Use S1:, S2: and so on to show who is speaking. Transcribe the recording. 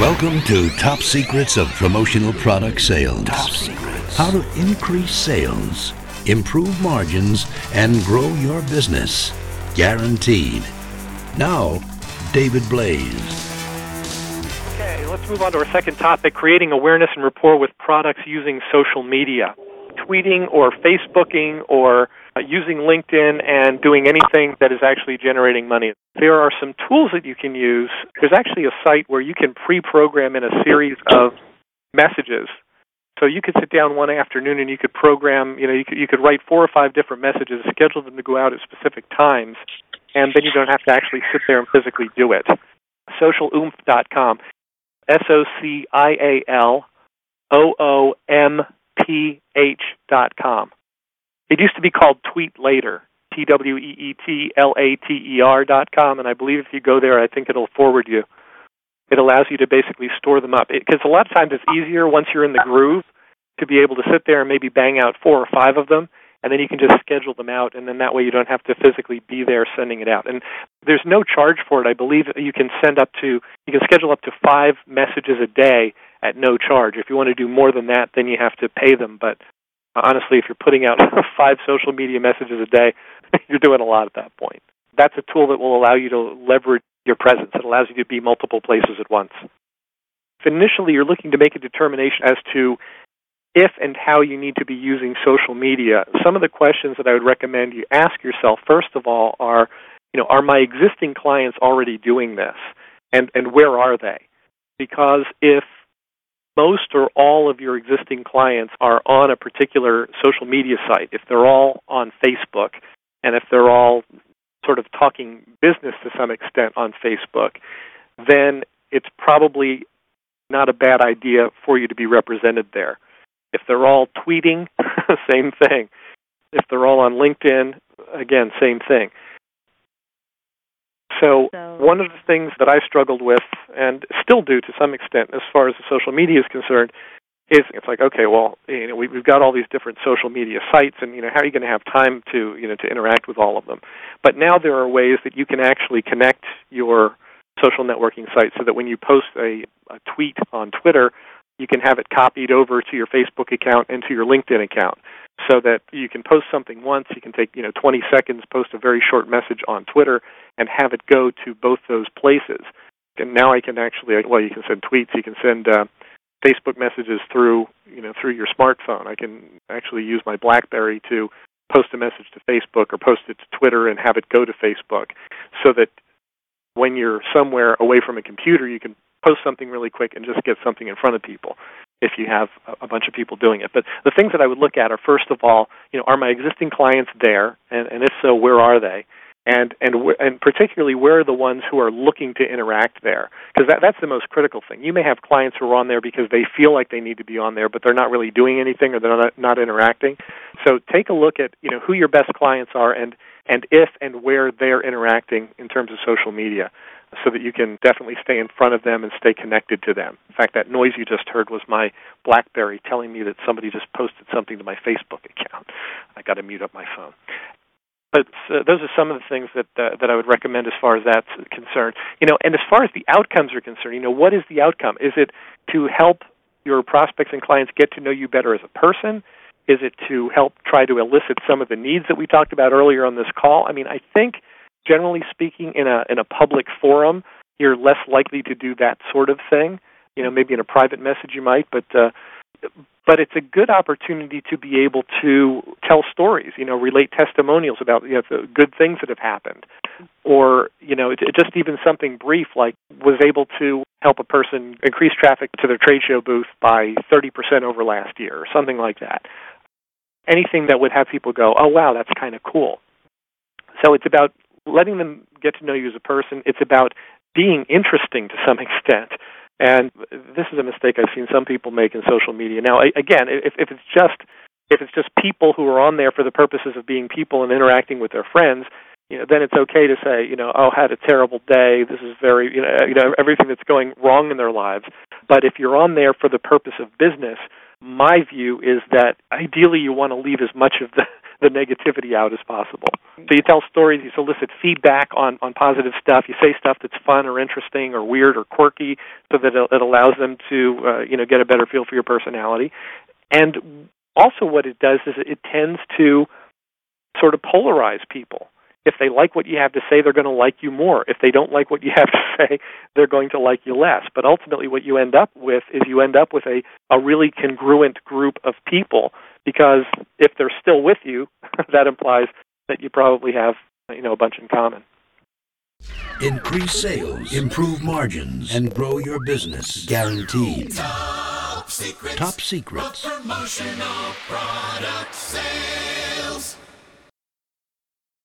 S1: Welcome to Top Secrets of Promotional Product Sales. Top Secrets. How to increase sales, improve margins, and grow your business. Guaranteed. Now, David Blaise.
S2: Okay, let's move on to our second topic creating awareness and rapport with products using social media. Tweeting or Facebooking or Uh, using LinkedIn and doing anything that is actually generating money. There are some tools that you can use. There's actually a site where you can pre program in a series of messages. So you could sit down one afternoon and you could program, you know, you could, you could write four or five different messages, schedule them to go out at specific times, and then you don't have to actually sit there and physically do it. SocialOomph.com. S O C I A L O O M P dot com. It used to be called Tweet Later, T W E E T L A T E R dot com, and I believe if you go there, I think it'll forward you. It allows you to basically store them up because a lot of times it's easier once you're in the groove to be able to sit there and maybe bang out four or five of them, and then you can just schedule them out, and then that way you don't have to physically be there sending it out. And there's no charge for it. I believe you can send up to you can schedule up to five messages a day at no charge. If you want to do more than that, then you have to pay them. But Uh, honestly, if you're putting out five social media messages a day, you're doing a lot at that point. That's a tool that will allow you to leverage your presence. It allows you to be multiple places at once. If initially you're looking to make a determination as to if and how you need to be using social media, some of the questions that I would recommend you ask yourself first of all are, you know, are my existing clients already doing this? And and where are they? Because if most or all of your existing clients are on a particular social media site, if they're all on Facebook, and if they're all sort of talking business to some extent on Facebook, then it's probably not a bad idea for you to be represented there. If they're all tweeting, same thing. If they're all on LinkedIn, again, same thing. So, so, one of the things that I struggled with, and still do to some extent, as far as the social media is concerned, is it's like okay, well, you know, we've got all these different social media sites, and you know, how are you going to have time to you know to interact with all of them? But now there are ways that you can actually connect your social networking site so that when you post a, a tweet on Twitter, you can have it copied over to your Facebook account and to your LinkedIn account so that you can post something once, you can take, you know, 20 seconds, post a very short message on Twitter and have it go to both those places. And now I can actually, well, you can send tweets, you can send uh, Facebook messages through, you know, through your smartphone. I can actually use my BlackBerry to post a message to Facebook or post it to Twitter and have it go to Facebook so that when you're somewhere away from a computer, you can post something really quick and just get something in front of people if you have a bunch of people doing it. But the things that I would look at are first of all, you know, are my existing clients there, and, and if so, where are they? And and and particularly, where are the ones who are looking to interact there? Because that that's the most critical thing. You may have clients who are on there because they feel like they need to be on there, but they're not really doing anything or they're not not interacting. So take a look at you know who your best clients are and and if and where they're interacting in terms of social media so that you can definitely stay in front of them and stay connected to them. In fact, that noise you just heard was my BlackBerry telling me that somebody just posted something to my Facebook account. I got to mute up my phone. But uh, those are some of the things that uh, that I would recommend as far as that's concerned. You know, and as far as the outcomes are concerned, you know, what is the outcome? Is it to help your prospects and clients get to know you better as a person? Is it to help try to elicit some of the needs that we talked about earlier on this call? I mean, I think generally speaking, in a in a public forum, you're less likely to do that sort of thing. You know, maybe in a private message you might, but uh, but it's a good opportunity to be able to tell stories. You know, relate testimonials about you know the good things that have happened, or you know, just even something brief like was able to help a person increase traffic to their trade show booth by 30% over last year, or something like that. Anything that would have people go, "Oh wow, that's kind of cool." So it's about letting them get to know you as a person. It's about being interesting to some extent. And this is a mistake I've seen some people make in social media. Now, again, if, if it's just if it's just people who are on there for the purposes of being people and interacting with their friends, you know, then it's okay to say, you know, oh, had a terrible day. This is very, you know, you know, everything that's going wrong in their lives. But if you're on there for the purpose of business, my view is that ideally you want to leave as much of the the negativity out as possible. So you tell stories, you solicit feedback on, on positive stuff, you say stuff that's fun or interesting or weird or quirky so that it, it allows them to uh, you know get a better feel for your personality. And also what it does is it tends to sort of polarize people. If they like what you have to say, they're going to like you more. If they don't like what you have to say, they're going to like you less. But ultimately, what you end up with is you end up with a, a really congruent group of people because if they're still with you, that implies that you probably have you know a bunch in common.
S1: Increase sales, improve margins, and grow your business. Guaranteed.
S3: Top secrets.
S1: Top secrets.
S3: Promotional product sales.